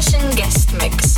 Session Guest Mix.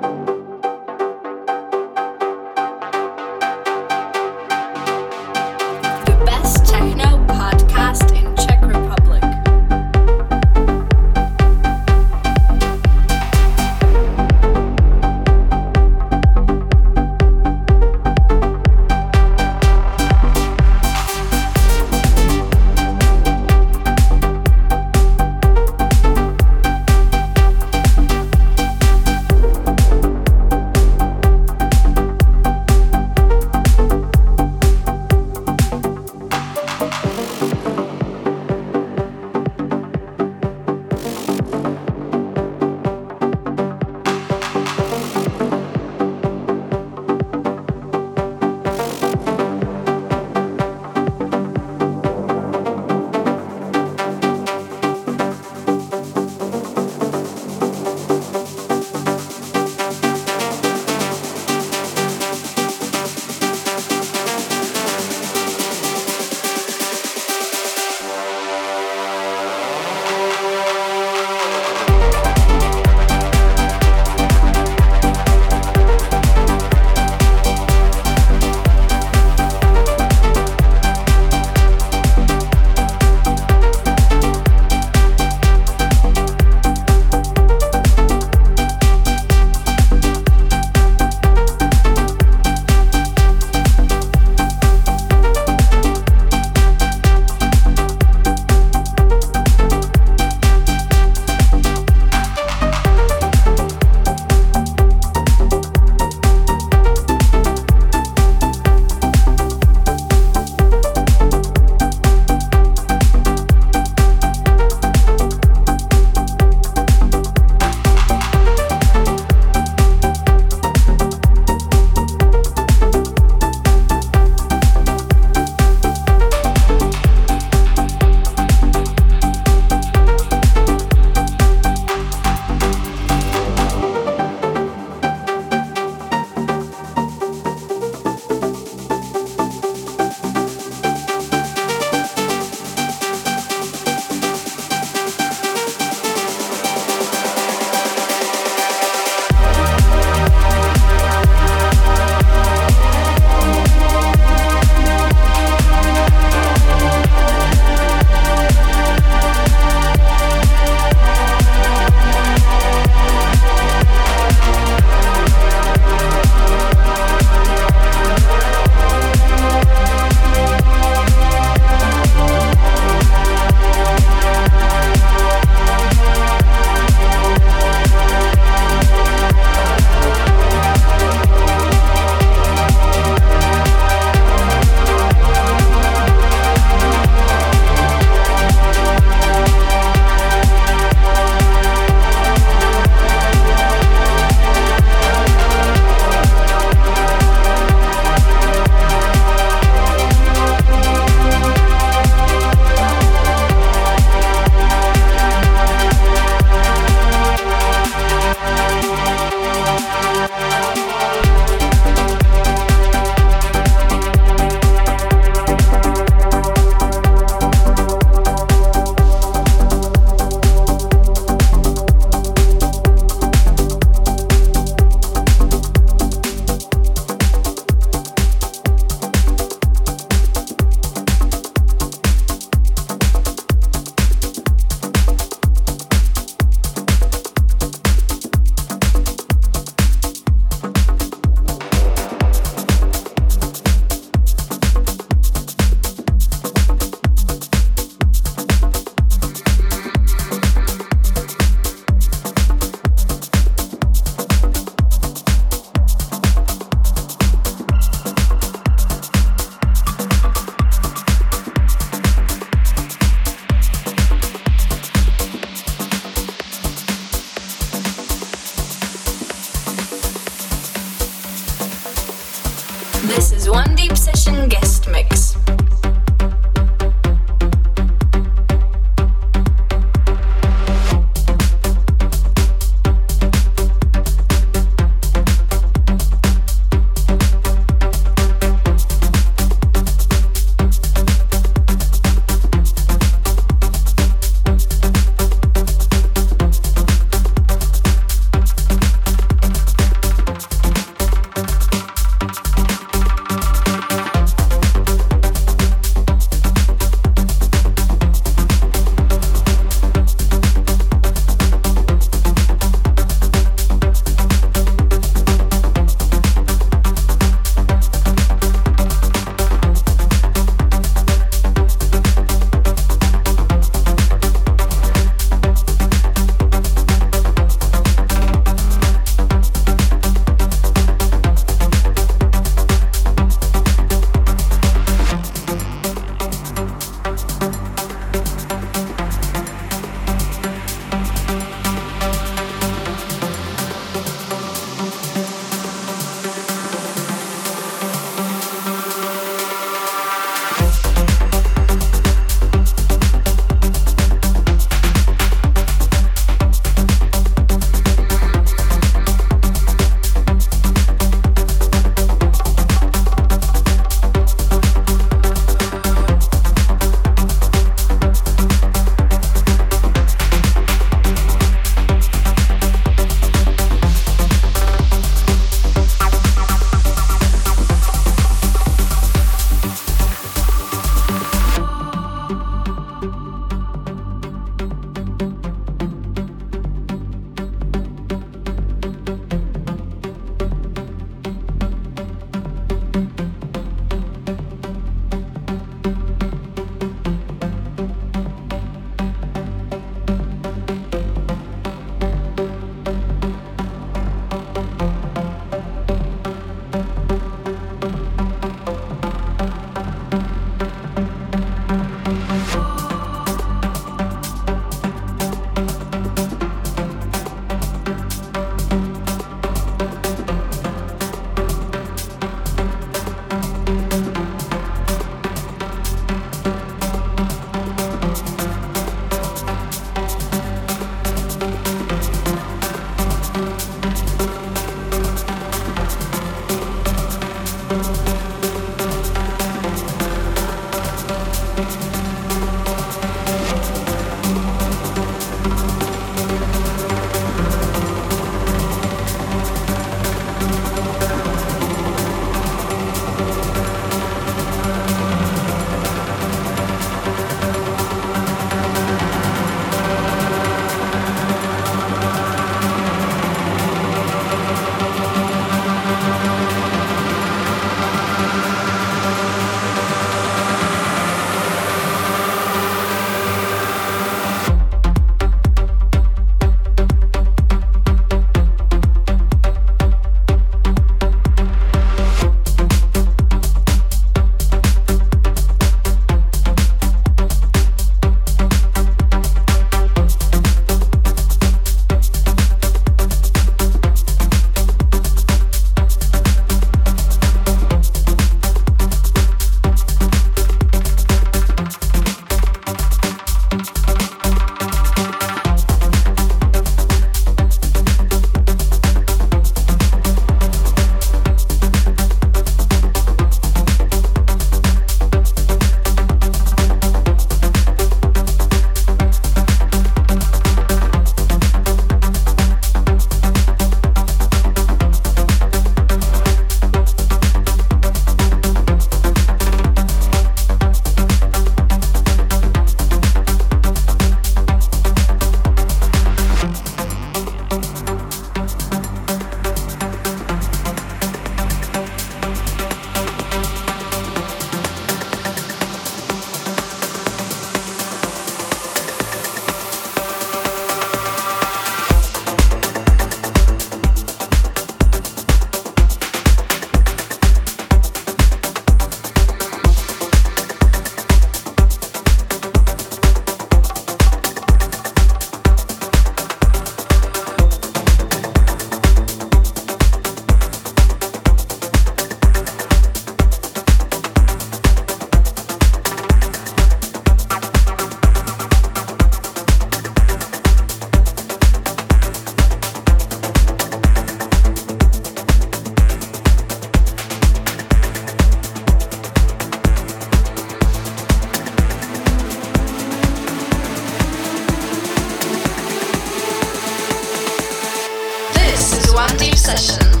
Deep Session.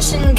session